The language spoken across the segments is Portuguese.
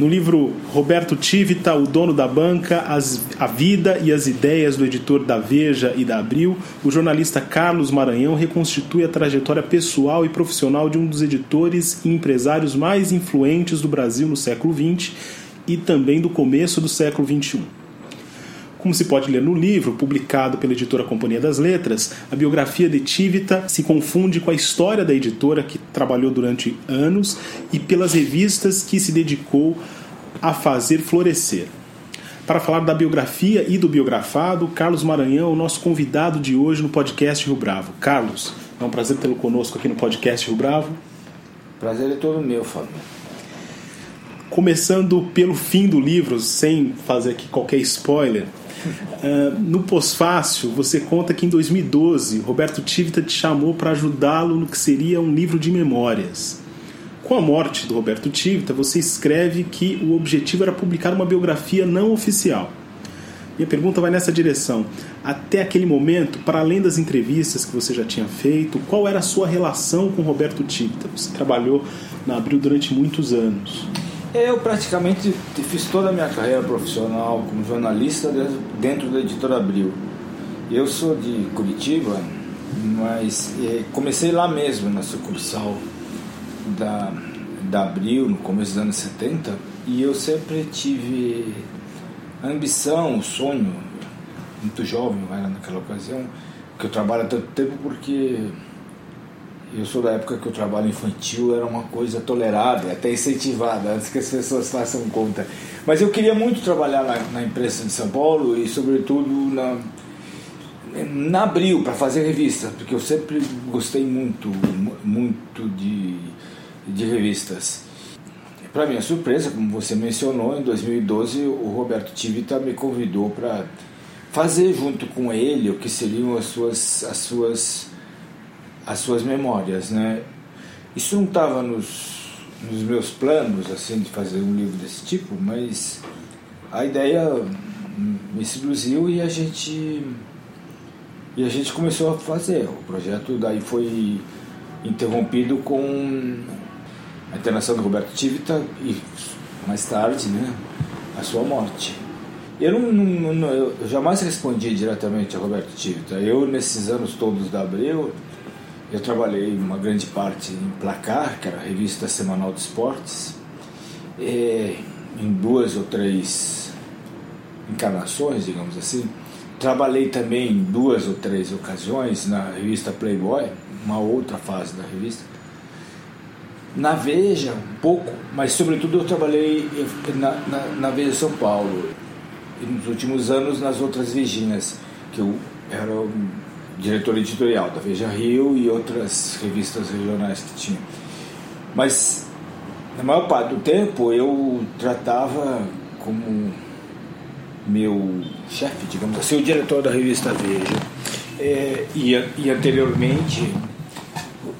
No livro Roberto Tivita, O Dono da Banca, as, A Vida e as Ideias do editor da Veja e da Abril, o jornalista Carlos Maranhão reconstitui a trajetória pessoal e profissional de um dos editores e empresários mais influentes do Brasil no século XX e também do começo do século XXI. Como se pode ler no livro, publicado pela editora Companhia das Letras, a biografia de Tivita se confunde com a história da editora que trabalhou durante anos e pelas revistas que se dedicou a fazer florescer. Para falar da biografia e do biografado, Carlos Maranhão é o nosso convidado de hoje no podcast Rio Bravo. Carlos, é um prazer tê-lo conosco aqui no podcast Rio Bravo. Prazer é todo meu, Fábio. Começando pelo fim do livro, sem fazer aqui qualquer spoiler, Uh, no pós-fácil, você conta que em 2012 Roberto Tivita te chamou para ajudá-lo no que seria um livro de memórias. Com a morte do Roberto Tivita, você escreve que o objetivo era publicar uma biografia não oficial. Minha pergunta vai nessa direção. Até aquele momento, para além das entrevistas que você já tinha feito, qual era a sua relação com Roberto Tivita? Você trabalhou na Abril durante muitos anos. Eu praticamente fiz toda a minha carreira profissional como jornalista dentro da editora Abril. Eu sou de Curitiba, mas comecei lá mesmo, na sucursal da, da Abril, no começo dos anos 70, e eu sempre tive a ambição, o sonho, muito jovem era naquela ocasião, que eu trabalho há tanto tempo porque eu sou da época que o trabalho infantil era uma coisa tolerada, até incentivada, antes que as pessoas façam conta. Mas eu queria muito trabalhar na, na imprensa de São Paulo e, sobretudo, na, na Abril, para fazer revistas, porque eu sempre gostei muito, muito de, de revistas. Para minha surpresa, como você mencionou, em 2012 o Roberto Tivita me convidou para fazer junto com ele o que seriam as suas, as suas as suas memórias, né? Isso não estava nos, nos meus planos, assim, de fazer um livro desse tipo, mas a ideia me seduziu e a gente e a gente começou a fazer. O projeto daí foi interrompido com a internação do Roberto Tivita e mais tarde, né, a sua morte. Eu, não, não, não, eu jamais respondi diretamente a Roberto Tivita. Eu, nesses anos todos da Abreu, eu trabalhei uma grande parte em Placar, que era a revista semanal de esportes, em duas ou três encarnações, digamos assim. Trabalhei também em duas ou três ocasiões na revista Playboy, uma outra fase da revista. Na Veja, um pouco, mas sobretudo eu trabalhei na, na, na Veja São Paulo. E nos últimos anos nas outras Virgínias, que eu era diretor editorial da Veja Rio e outras revistas regionais que tinha. Mas na maior parte do tempo eu tratava como meu chefe, digamos assim, o diretor da revista Veja. É, e, e anteriormente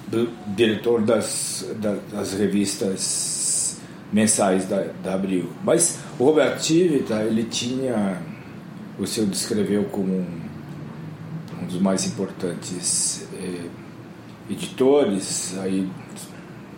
do diretor das, das revistas mensais da, da Abril. Mas o Roberto Tivita, ele tinha, o descreveu como um dos mais importantes eh, editores, aí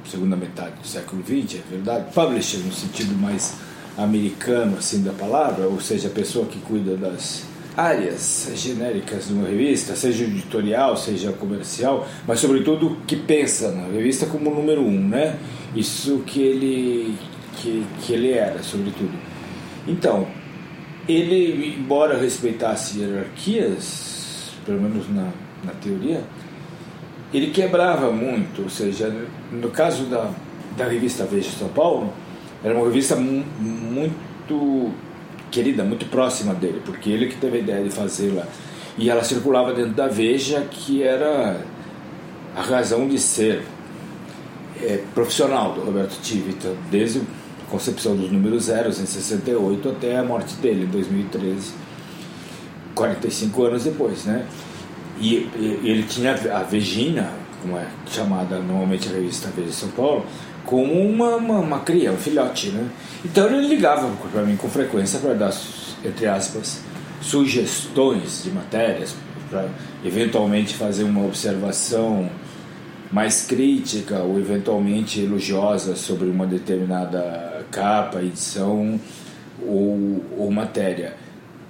segunda metade do século XX, é verdade, publisher no sentido mais americano assim da palavra, ou seja, a pessoa que cuida das áreas genéricas de uma revista, seja editorial, seja comercial, mas sobretudo que pensa na revista como número um, né? Isso que ele que, que ele era, sobretudo. Então, ele, embora respeitasse hierarquias, pelo menos na, na teoria, ele quebrava muito, ou seja, no caso da, da revista Veja São Paulo, era uma revista muito querida, muito próxima dele, porque ele que teve a ideia de fazê-la. E ela circulava dentro da Veja, que era a razão de ser é, profissional do Roberto Tivita, desde a concepção dos números zeros em 68 até a morte dele em 2013. 45 anos depois, né? E, e ele tinha a Vegina, como é chamada normalmente a revista Veja de São Paulo, como uma, uma, uma cria, um filhote, né? Então ele ligava para mim com frequência para dar, entre aspas, sugestões de matérias, para eventualmente fazer uma observação mais crítica ou eventualmente elogiosa sobre uma determinada capa, edição ou, ou matéria.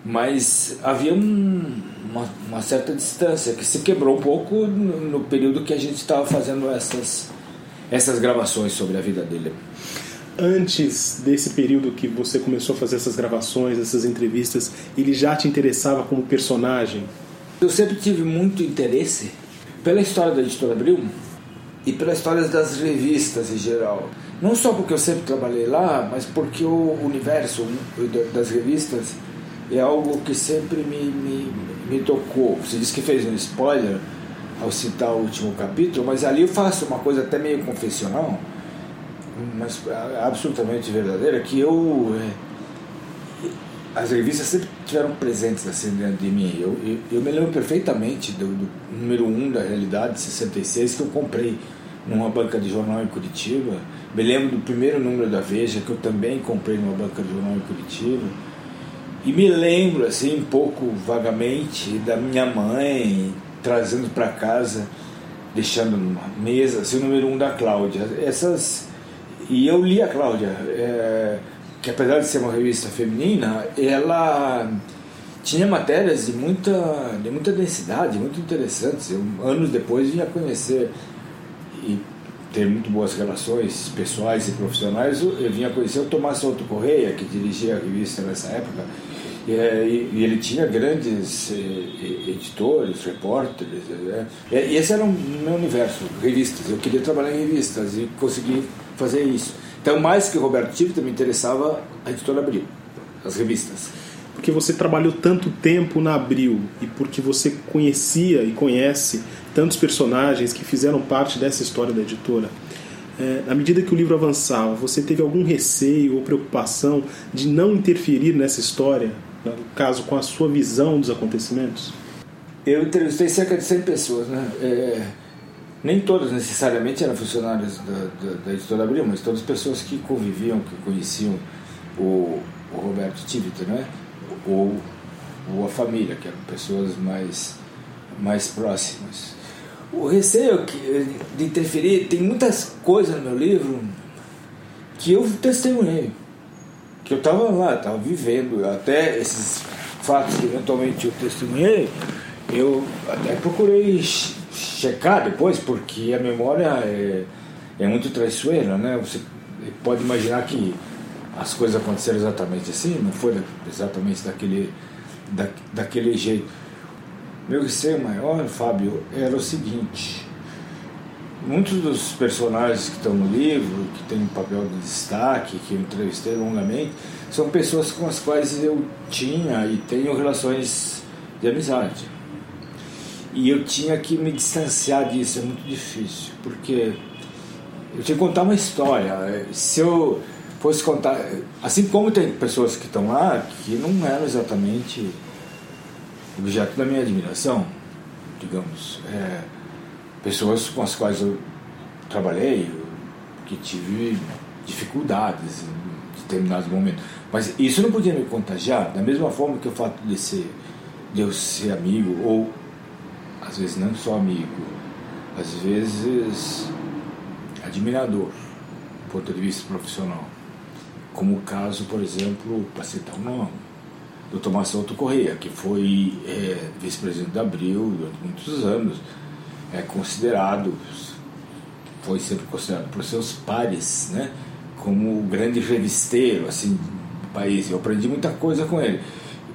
Mas havia um, uma, uma, certa distância que se quebrou um pouco no, no período que a gente estava fazendo essas, essas gravações sobre a vida dele. Antes desse período que você começou a fazer essas gravações, essas entrevistas, ele já te interessava como personagem? Eu sempre tive muito interesse pela história da editora Abril e pelas histórias das revistas em geral. Não só porque eu sempre trabalhei lá, mas porque o universo das revistas é algo que sempre me, me, me tocou. Você disse que fez um spoiler ao citar o último capítulo, mas ali eu faço uma coisa até meio confessional, mas absolutamente verdadeira, que eu. É, as revistas sempre tiveram presentes assim dentro de mim. Eu, eu, eu me lembro perfeitamente do, do número 1 um da Realidade, 66, que eu comprei numa banca de jornal em Curitiba. Me lembro do primeiro número da Veja, que eu também comprei numa banca de jornal em Curitiba. E me lembro, assim, um pouco vagamente, da minha mãe trazendo para casa, deixando numa mesa, assim, o número 1 um da Cláudia. Essas. E eu li a Cláudia. É que apesar de ser uma revista feminina, ela tinha matérias de muita, de muita densidade, muito interessantes. Eu, anos depois vinha conhecer e ter muito boas relações pessoais e profissionais. Eu, eu vinha conhecer o Tomás Souto Correia, que dirigia a revista nessa época, e, e, e ele tinha grandes eh, editores, repórteres. Né? E, esse era o meu universo, revistas. Eu queria trabalhar em revistas e consegui fazer isso. Então, mais que Roberto Tive, também interessava a editora Abril, as revistas. Porque você trabalhou tanto tempo na Abril e porque você conhecia e conhece tantos personagens que fizeram parte dessa história da editora, é, à medida que o livro avançava, você teve algum receio ou preocupação de não interferir nessa história, no caso, com a sua visão dos acontecimentos? Eu entrevistei cerca de 100 pessoas, né? É nem todos necessariamente eram funcionários da, da, da editora Abril, mas todas pessoas que conviviam, que conheciam o, o Roberto Tivita, né? ou, ou a família, que eram pessoas mais, mais próximas. O receio de interferir, tem muitas coisas no meu livro que eu testemunhei, que eu estava lá, estava vivendo, até esses fatos que eventualmente eu testemunhei, eu até procurei checar depois, porque a memória é, é muito traiçoeira, né? Você pode imaginar que as coisas aconteceram exatamente assim, não foi exatamente daquele, da, daquele jeito. Meu receio maior, Fábio, era o seguinte: muitos dos personagens que estão no livro, que têm um papel de destaque, que eu entrevistei longamente, são pessoas com as quais eu tinha e tenho relações de amizade. E eu tinha que me distanciar disso, é muito difícil, porque eu tinha que contar uma história. Se eu fosse contar. Assim como tem pessoas que estão lá que não eram exatamente objeto da minha admiração, digamos. É, pessoas com as quais eu trabalhei, que tive dificuldades em determinados momentos. Mas isso não podia me contagiar, da mesma forma que o fato de, ser, de eu ser amigo ou às vezes não só amigo, às vezes admirador, do ponto de vista profissional. Como o caso, por exemplo, para citar um nome, do Tomás Souto Correia, que foi é, vice-presidente da Abril durante muitos anos, é considerado, foi sempre considerado por seus pares, né, como o grande revisteiro assim, do país. Eu aprendi muita coisa com ele.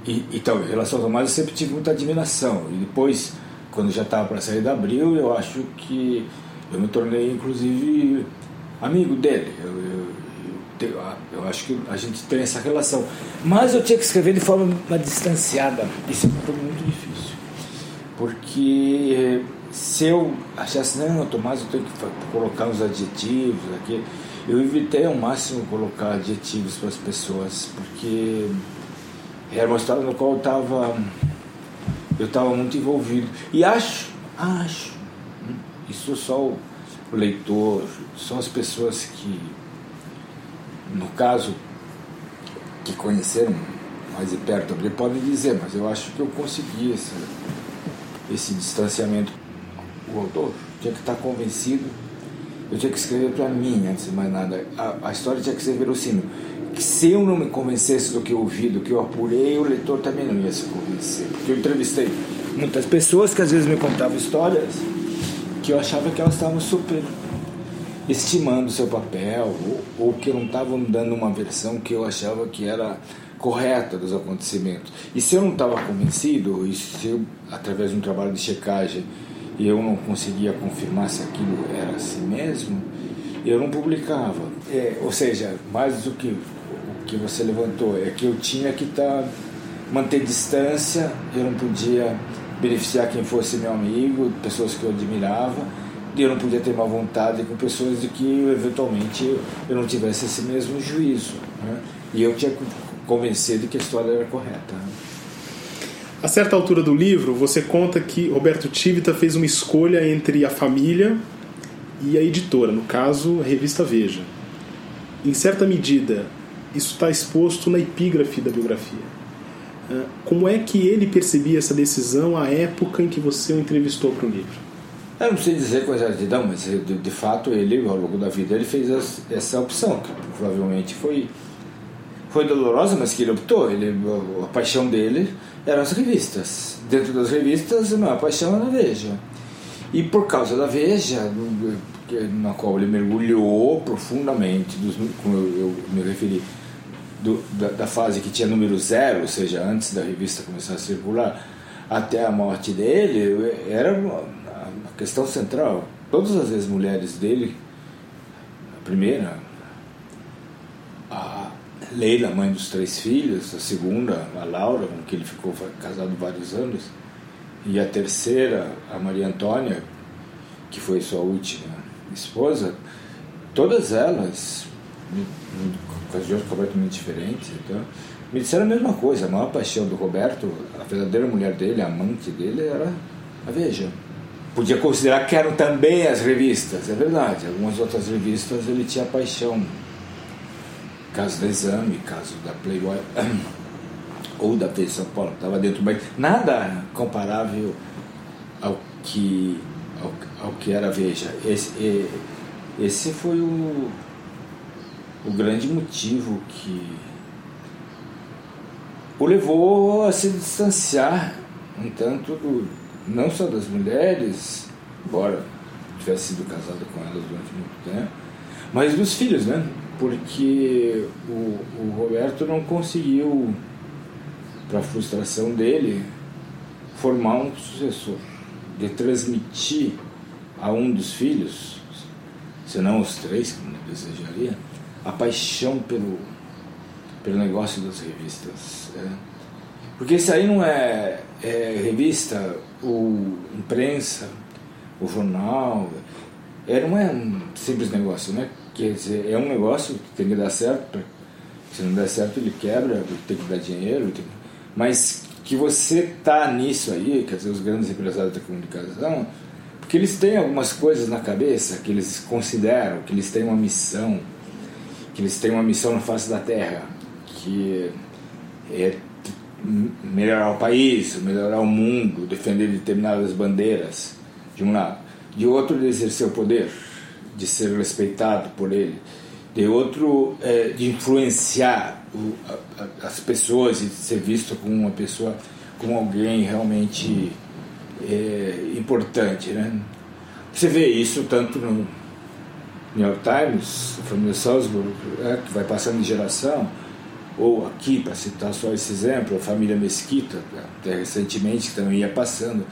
E, então, em relação ao Tomás, eu sempre tive muita admiração. E depois quando já estava para sair da Abril, eu acho que eu me tornei, inclusive, amigo dele. Eu, eu, eu, eu, acho que a gente tem essa relação. Mas eu tinha que escrever de forma distanciada. Isso foi muito difícil. Porque se eu achasse, não, Tomás, eu tenho que colocar uns adjetivos aqui, eu evitei ao máximo colocar adjetivos para as pessoas, porque era uma história no qual eu estava eu estava muito envolvido. E acho, acho, isso só o leitor, são as pessoas que, no caso, que conheceram mais de perto, ele pode dizer, mas eu acho que eu consegui esse, esse distanciamento. Autor tinha que estar convencido, eu tinha que escrever para mim, antes de mais nada. A, a história tinha que ser verossímil. Se eu não me convencesse do que eu ouvi, do que eu apurei, o leitor também não ia se convencer. Porque eu entrevistei muitas pessoas que às vezes me contavam histórias que eu achava que elas estavam super estimando o seu papel, ou, ou que não estavam dando uma versão que eu achava que era correta dos acontecimentos. E se eu não estava convencido, e se eu, através de um trabalho de checagem, eu não conseguia confirmar se aquilo era assim mesmo, eu não publicava. É, ou seja, mais do que o que você levantou, é que eu tinha que estar tá, manter distância, eu não podia beneficiar quem fosse meu amigo, pessoas que eu admirava, e eu não podia ter má vontade com pessoas de que eventualmente eu não tivesse esse mesmo juízo. Né? E eu tinha de que a história era correta. Né? A certa altura do livro, você conta que Roberto Tivita fez uma escolha entre a família e a editora, no caso, a revista Veja. Em certa medida, isso está exposto na epígrafe da biografia. Ah, como é que ele percebia essa decisão à época em que você o entrevistou para o livro? Eu não sei dizer com exatidão, mas de, de, fato ele, ao longo da vida, ele fez essa opção, que provavelmente foi, foi dolorosa, mas que ele optou. Ele, a paixão dele eram as revistas. Dentro das revistas, a maior paixão era a Veja. E por causa da Veja, na qual ele mergulhou profundamente, dos, como eu, eu me referi, do, da, da, fase que tinha número zero, ou seja, antes da revista começar a circular, até a morte dele, era a questão central. Todas as ex-mulheres dele, a primeira, a Leila, mãe dos três filhos, a segunda, a Laura, com quem ele ficou casado vários anos, e a terceira, a Maria Antônia, que foi sua última esposa, todas elas ocasiões completamente diferentes. Então, me disseram a mesma coisa. A maior paixão do Roberto, a verdadeira mulher dele, a amante dele, era a Veja. Podia considerar que eram também as revistas, é verdade. Algumas outras revistas ele tinha paixão. Caso da Exame, caso da Playboy, ou da Veja São Paulo, estava dentro, mas nada comparável ao que, ao, ao que era Veja. Esse, esse foi o o grande motivo que o levou a se distanciar um tanto do, não só das mulheres, embora tivesse sido casado com elas durante muito tempo, mas dos filhos, né? Porque o, o Roberto não conseguiu, para frustração dele, formar um sucessor, de transmitir a um dos filhos, se não os três, como desejaria, a paixão pelo, pelo negócio das revistas. É. Porque isso aí não é, é, revista, ou imprensa, o jornal. É, não é um simples negócio, né? Quer dizer, é um negócio que tem que dar certo. Se não der certo, ele quebra, tem que dar dinheiro. Mas que você tá nisso aí, quer dizer, os grandes empresários da comunicação, porque eles têm algumas coisas na cabeça que eles consideram, que eles têm uma missão que eles têm uma missão na face da Terra, que é melhorar o país, melhorar o mundo, defender determinadas bandeiras, de um lado. De outro, de exercer o poder, de ser respeitado por ele. De outro, é, de influenciar o, a, as pessoas e de ser visto como uma pessoa, como alguém realmente é, importante. Né? Você vê isso tanto no, New York Times, família Salzburg, é, que vai passando de geração, ou aqui, para citar só esse exemplo, a família Mesquita, até recentemente, que também ia passando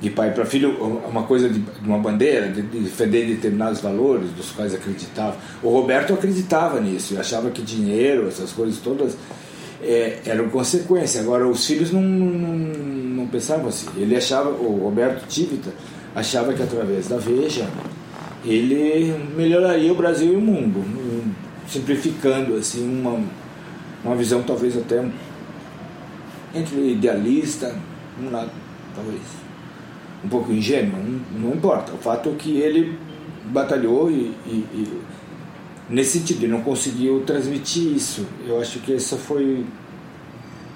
de pai para filho, uma coisa de, uma bandeira, de, de defender determinados valores dos quais acreditava. O Roberto acreditava nisso, achava que dinheiro, essas coisas todas, é, eram consequência. Agora, os filhos não, não, não pensavam assim. Ele achava, o Roberto Tivita achava que através da Veja ele melhoraria o Brasil e o mundo, simplificando assim uma, uma visão talvez até entre idealista, um lado talvez. Um pouco ingênuo, não, não importa. O fato é que ele batalhou e, e, e nesse sentido, ele não conseguiu transmitir isso. Eu acho que essa foi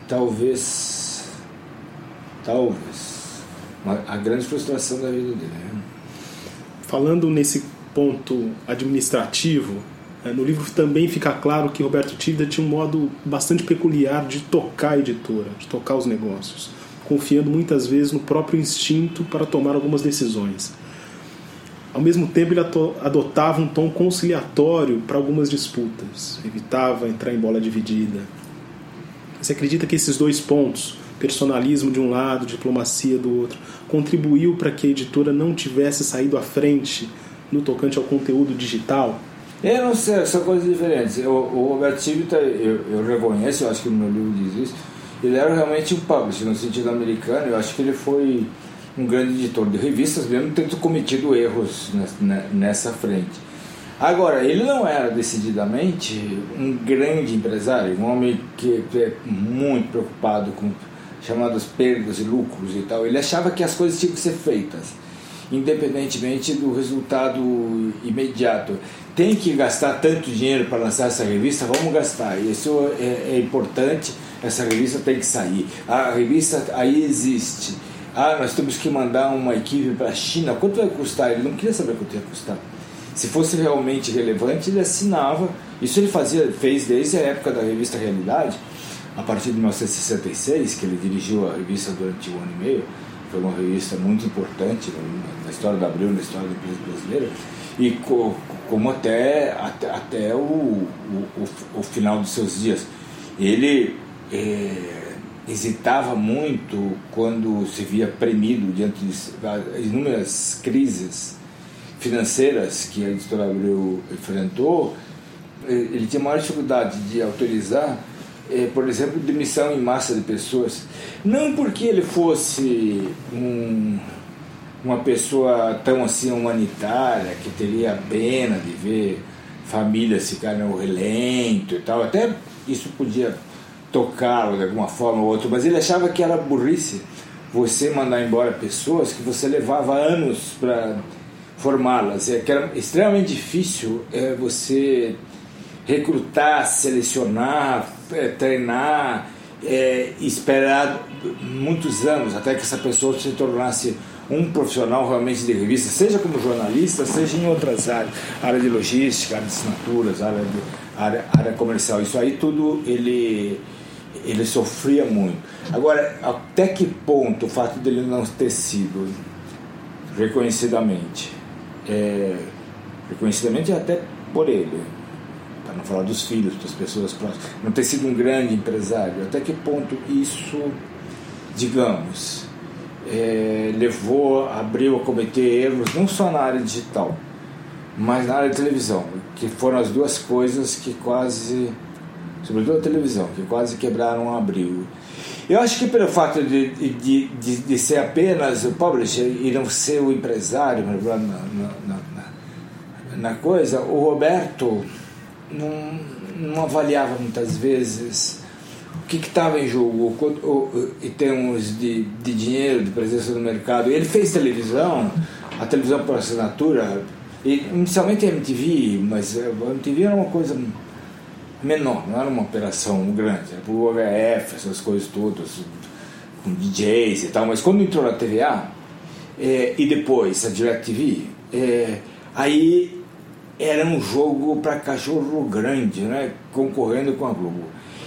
talvez talvez uma, a grande frustração da vida dele. Né? Falando nesse ponto administrativo, é, no livro também fica claro que Roberto Tívida tinha um modo bastante peculiar de tocar a editora, de tocar os negócios, confiando muitas vezes no próprio instinto para tomar algumas decisões. Ao mesmo tempo, ele adotava um tom conciliatório para algumas disputas, evitava entrar em bola dividida. Você acredita que esses dois pontos, personalismo de um lado, diplomacia do outro, contribuiu para que a editora não tivesse saído à frente no tocante ao conteúdo digital? Eu não sei, são coisas diferentes. O, o Roberto Civita, eu, eu reconheço, eu acho que no meu livro diz isso, ele era realmente um publisher no sentido americano, eu acho que ele foi um grande editor de revistas, mesmo tendo cometido erros nessa frente. Agora, ele não era decididamente um grande empresário, um homem que é muito preocupado com chamadas perdas e lucros e tal. Ele achava que as coisas tinham que ser feitas, independentemente do resultado imediato. Tem que gastar tanto dinheiro para lançar essa revista, vamos gastar. Isso é, é importante, essa revista tem que sair. A revista aí existe ah, nós temos que mandar uma equipe para a China. Quanto vai custar? Ele não queria saber quanto ia custar. Se fosse realmente relevante, ele assinava. Isso ele fazia, fez desde a época da revista Realidade, a partir de 1966, que ele dirigiu a revista durante um ano e meio. Foi uma revista muito importante na história da Abril, na história da empresa brasileira. E como até, até, até o, o, o, o final dos seus dias. Ele. É, hesitava muito quando se via premido diante de inúmeras crises financeiras que a editora Abril enfrentou, ele tinha maior dificuldade de autorizar, eh, por exemplo, demissão em massa de pessoas. Não porque ele fosse um, uma pessoa tão assim humanitária, que teria pena de ver famílias ficarem no relento e tal, até isso podia tocá-lo de alguma forma ou outra, mas ele achava que era burrice você mandar embora pessoas que você levava anos para formá-las. É que era extremamente difícil é, você recrutar, selecionar, é, treinar, é, esperar muitos anos até que essa pessoa se tornasse um profissional realmente de revista, seja como jornalista, seja em outras áreas, área de logística, área de assinaturas, área, de, área, área comercial. Isso aí tudo ele ele sofria muito. Agora, até que ponto o fato dele não ter sido reconhecidamente, é, reconhecidamente até por ele, para não falar dos filhos, das pessoas próximas, não ter sido um grande empresário, até que ponto isso, digamos, é, levou, abriu a cometer erros, não só na área digital, mas na área de televisão, que foram as duas coisas que quase sobretudo a televisão, que quase quebraram um abril. Eu acho que pelo fato de, de, de, de ser apenas o publisher e não ser o empresário na, na, na, na coisa, o Roberto não, não avaliava muitas vezes o que estava em jogo em termos de, de dinheiro, de presença no mercado. Ele fez televisão, a televisão por assinatura, e, inicialmente a MTV, mas a MTV era uma coisa menor, não era uma operação grande, era por HF, essas coisas todas, com DJs e tal, mas quando entrou na TVA é, e depois a DirecTV, é, aí era um jogo para cachorro grande, né, concorrendo com a Globo.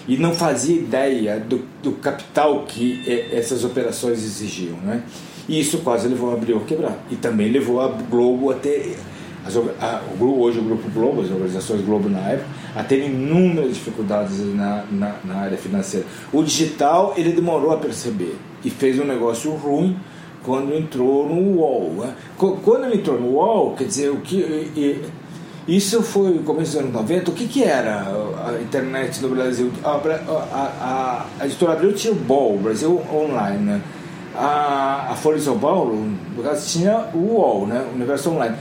E não fazia ideia do, do capital que é, essas operações exigiam. Né? E isso quase levou a Abril a quebrar. E também levou a Globo a ter as, a, o, hoje o Grupo Globo, as organizações Globo na época, a ter inúmeras dificuldades na, na, na, área financeira. O digital ele demorou a perceber e fez um negócio ruim quando entrou no UOL. Né? Quando ele entrou no UOL, quer dizer, o que. E, isso foi no começo dos anos 90. O que, que era a internet no Brasil? A, a, a, a editora Abril tinha o BOL, Brasil Online. Né? A, a Folha de São Paulo, no caso, tinha o UOL, né? Universo Online.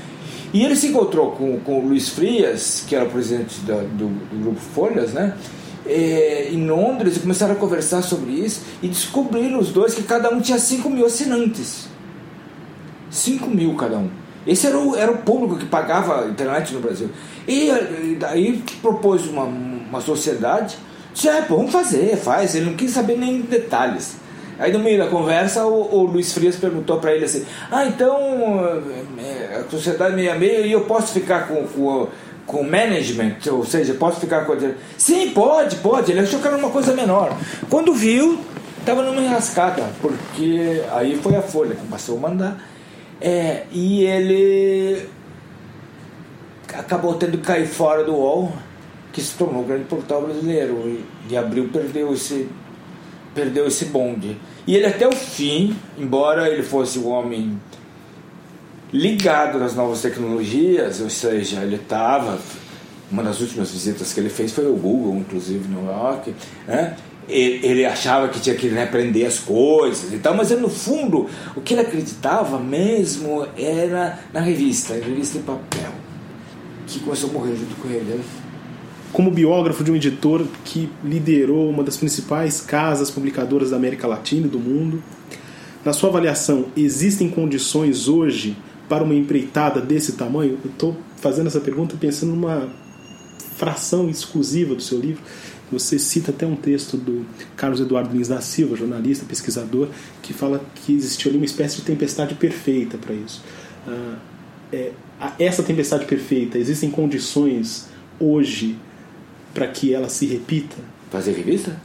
E ele se encontrou com, com o Luiz Frias, que era o presidente do, do, grupo Folhas, né? é, em Londres e começaram a conversar sobre isso e descobriram os dois que cada um tinha 5 mil assinantes. 5 mil cada um. Esse era o, era o público que pagava a internet no Brasil. E, e daí propôs uma, uma sociedade. Disse, é, pô, vamos fazer, faz. Ele não quis saber nem detalhes. Aí no meio da conversa o, o Luiz Frias perguntou para ele assim: Ah, então é, sociedade meia meia e eu posso ficar com, com, com management? Ou seja, posso ficar com. Sim, pode, pode. Ele achou que era uma coisa menor. Quando viu, estava numa enrascada, porque aí foi a Folha que passou a mandar. É, e ele acabou tendo que cair fora do UOL, que se tornou um grande portal brasileiro. E, e Abril perdeu esse, perdeu esse bonde. E ele até o fim, embora ele fosse um homem ligado nas novas tecnologias, ou seja, ele estava. Uma das últimas visitas que ele fez foi ao Google, inclusive, no New York. Né? ele achava que tinha que né, aprender as coisas e tal, mas no fundo o que ele acreditava mesmo era na revista, na revista de papel, que começou a morrer junto com ele. Né? Como biógrafo de um editor que liderou uma das principais casas publicadoras da América Latina e do mundo, na sua avaliação, existem condições hoje para uma empreitada desse tamanho? Eu estou fazendo essa pergunta pensando numa fração exclusiva do seu livro você cita até um texto do Carlos Eduardo Lins da Silva, jornalista, pesquisador, que fala que existiu ali uma espécie de tempestade perfeita para isso. Uh, é, essa tempestade perfeita, existem condições hoje para que ela se repita? Fazer revista?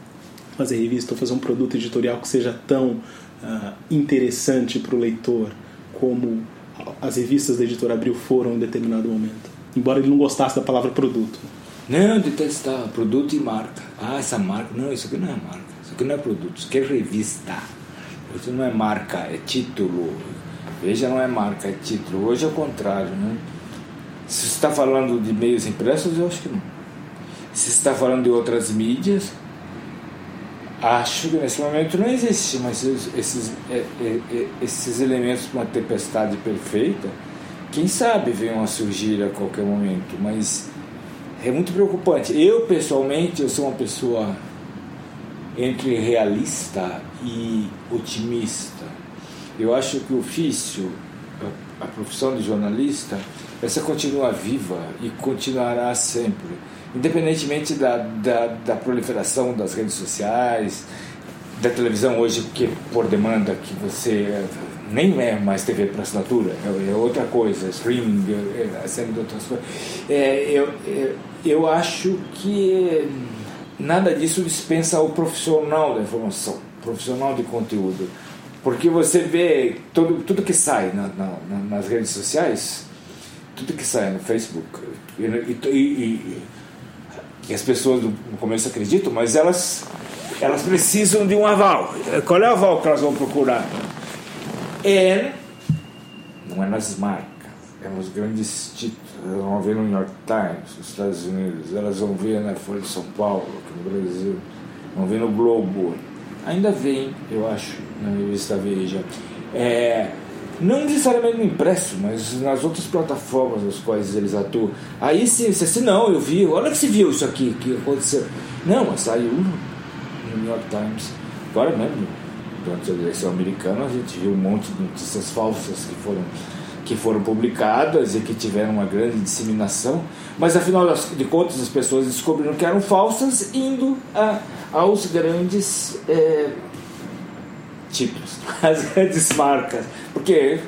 Fazer revista ou fazer um produto editorial que seja tão uh, interessante para o leitor como as revistas da editora Abril foram em determinado momento. Embora ele não gostasse da palavra produto. Não, detestar produto e marca. Ah, essa marca. Não, isso aqui não é marca. Isso aqui não é produto. Isso aqui é revista. Isso não é marca, é título. Veja, não é marca, é título. Hoje é o contrário, né? Se você está falando de meios impressos, eu acho que não. Se você está falando de outras mídias, acho que nesse momento não existe, mas esses, é, é, é, esses elementos para uma tempestade perfeita, quem sabe venham a surgir a qualquer momento, mas é muito preocupante. Eu, pessoalmente, eu sou uma pessoa entre realista e otimista. Eu acho que o ofício, a profissão de jornalista, essa continua viva e continuará sempre, independentemente da, da, da proliferação das redes sociais, da televisão hoje, que por demanda que você nem é mais TV para assinatura, é, é, outra coisa, streaming, é, é sendo outras coisas. É, eu, eu, eu acho que nada disso dispensa o profissional da informação, profissional de conteúdo. Porque você vê tudo, tudo que sai na, na, nas redes sociais, tudo que sai no Facebook, e, e, e, e as pessoas no começo acreditam, mas elas, elas precisam de um aval. Qual é o aval que elas vão procurar? É, não é nas marcas, é nos grandes títulos. Elas vão ver no New York Times, nos Estados Unidos, elas vão ver na Folha de São Paulo, aqui no Brasil, vão ver no Globo. Ainda vem, eu acho, na revista Veja. É, não necessariamente no impresso, mas nas outras plataformas nas quais eles atuam. Aí sim, você assim, não, eu vi, olha que você viu isso aqui, que aconteceu. Não, mas saiu no New York Times, agora mesmo durante a eleição americana, a gente viu um monte de notícias falsas que foram, que foram publicadas e que tiveram uma grande disseminação, mas afinal de contas as pessoas descobriram que eram falsas indo a, aos grandes é, títulos, às grandes marcas, porque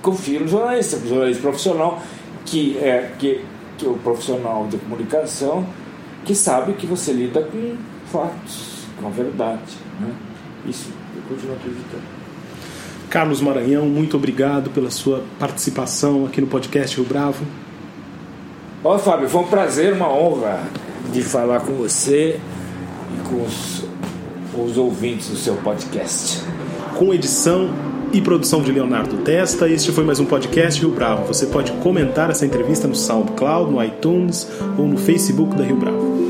confio no jornalista, no jornalista profissional, que é que, que é o profissional de comunicação que sabe que você lida com fatos, com a verdade. Né? Isso continuo acreditando. Carlos Maranhão, muito obrigado pela sua participação aqui no podcast Rio Bravo. Ó, Fábio, foi um prazer, uma honra de falar com você e com os, os ouvintes do seu podcast. Com edição e produção de Leonardo Testa, este foi mais um podcast Rio Bravo. Você pode comentar essa entrevista no SoundCloud, no iTunes ou no Facebook da Rio Bravo.